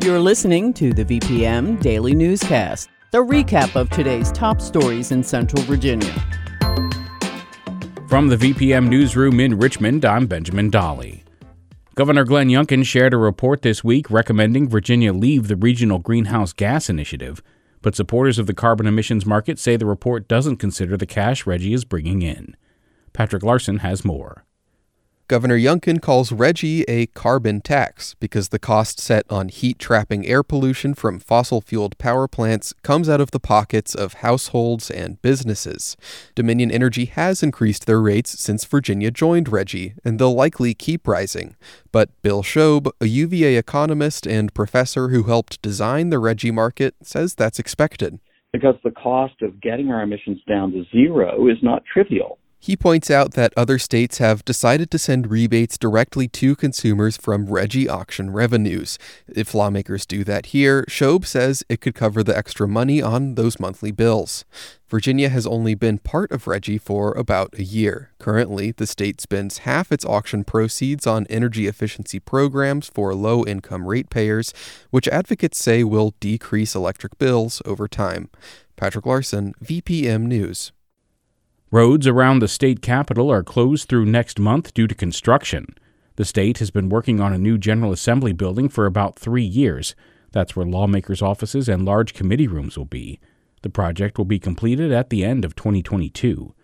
You're listening to the VPM Daily Newscast, the recap of today's top stories in Central Virginia. From the VPM Newsroom in Richmond, I'm Benjamin Dolly. Governor Glenn Youngkin shared a report this week recommending Virginia leave the Regional Greenhouse Gas Initiative, but supporters of the carbon emissions market say the report doesn't consider the cash RGGI is bringing in. Patrick Larsen has more. Governor Youngkin calls RGGI a carbon tax because the cost set on heat trapping air pollution from fossil fueled power plants comes out of the pockets of households and businesses. Dominion Energy has increased their rates since Virginia joined RGGI, and they'll likely keep rising. But Bill Shobe, a UVA economist and professor who helped design the RGGI market, says that's expected. Because the cost of getting our emissions down to zero is not trivial. He points out that other states have decided to send rebates directly to consumers from RGGI auction revenues. If lawmakers do that here, Shobe says it could cover the extra money on those monthly bills. Virginia has only been part of RGGI for about a year. Currently, the state spends half its auction proceeds on energy efficiency programs for low income ratepayers, which advocates say will decrease electric bills over time. Patrick Larsen, VPM News. Roads around the state capitol are closed through next month due to construction. The state has been working on a new General Assembly building for about three years. That's where lawmakers' offices and large committee rooms will be. The project will be completed at the end of 2022.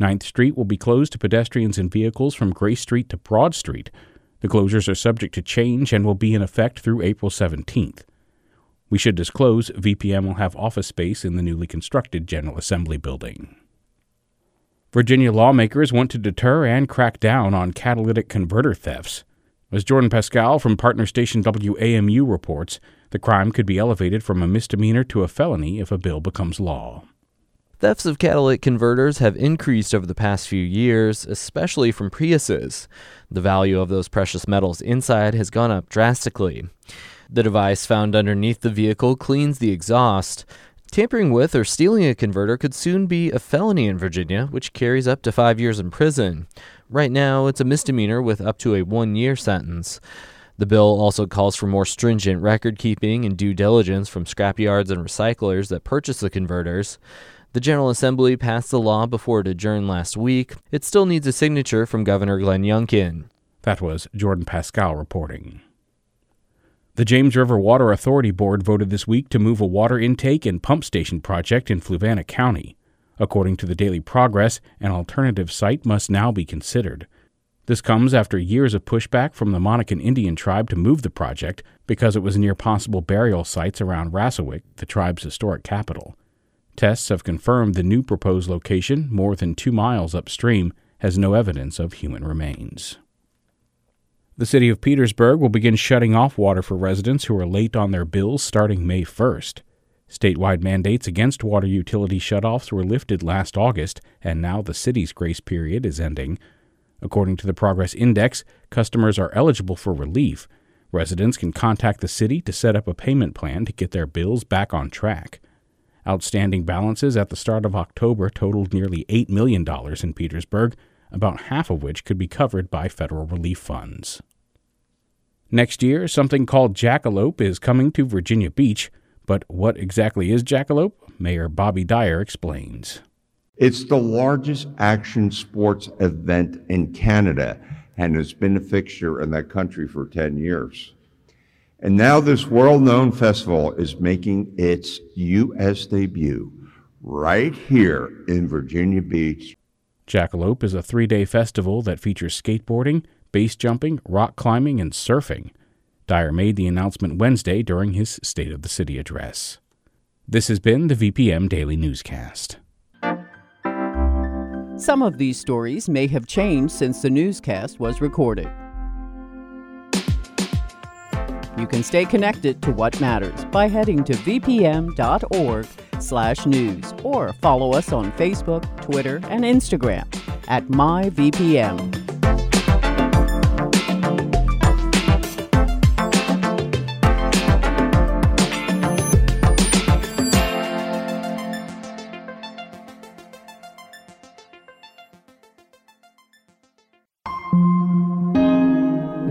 9th Street will be closed to pedestrians and vehicles from Grace Street to Broad Street. The closures are subject to change and will be in effect through April 17th. We should disclose VPM will have office space in the newly constructed General Assembly building. Virginia lawmakers want to deter and crack down on catalytic converter thefts. As Jordan Pascale from partner station WAMU reports, the crime could be elevated from a misdemeanor to a felony if a bill becomes law. Thefts of catalytic converters have increased over the past few years, especially from Priuses. The value of those precious metals inside has gone up drastically. The device found underneath the vehicle cleans the exhaust. Tampering with or stealing a converter could soon be a felony in Virginia, which carries up to five years in prison. Right now, it's a misdemeanor with up to a one year sentence. The bill also calls for more stringent record keeping and due diligence from scrapyards and recyclers that purchase the converters. The General Assembly passed the law before it adjourned last week. It still needs a signature from Governor Glenn Youngkin. That was Jordan Pascale reporting. The James River Water Authority Board voted this week to move a water intake and pump station project in Fluvanna County. According to the Daily Progress, an alternative site must now be considered. This comes after years of pushback from the Monacan Indian tribe to move the project because it was near possible burial sites around Rassawek, the tribe's historic capital. Tests have confirmed the new proposed location, more than two miles upstream, has no evidence of human remains. The city of Petersburg will begin shutting off water for residents who are late on their bills starting May 1st. Statewide mandates against water utility shutoffs were lifted last August, and now the city's grace period is ending. According to the Progress Index, customers are eligible for relief. Residents can contact the city to set up a payment plan to get their bills back on track. Outstanding balances at the start of October totaled nearly $8 million in Petersburg, about half of which could be covered by federal relief funds. Next year, something called Jackalope is coming to Virginia Beach, but what exactly is Jackalope? Mayor Bobby Dyer explains. It's the largest action sports event in Canada and has been a fixture in that country for 10 years. And now this world known festival is making its U.S. debut right here in Virginia Beach. Jackalope is a three day festival that features skateboarding, base jumping, rock climbing, and surfing. Dyer made the announcement Wednesday during his State of the City address. This has been the VPM Daily Newscast. Some of these stories may have changed since the newscast was recorded. You can stay connected to what matters by heading to vpm.org/news or follow us on Facebook, Twitter, and Instagram at myvpm.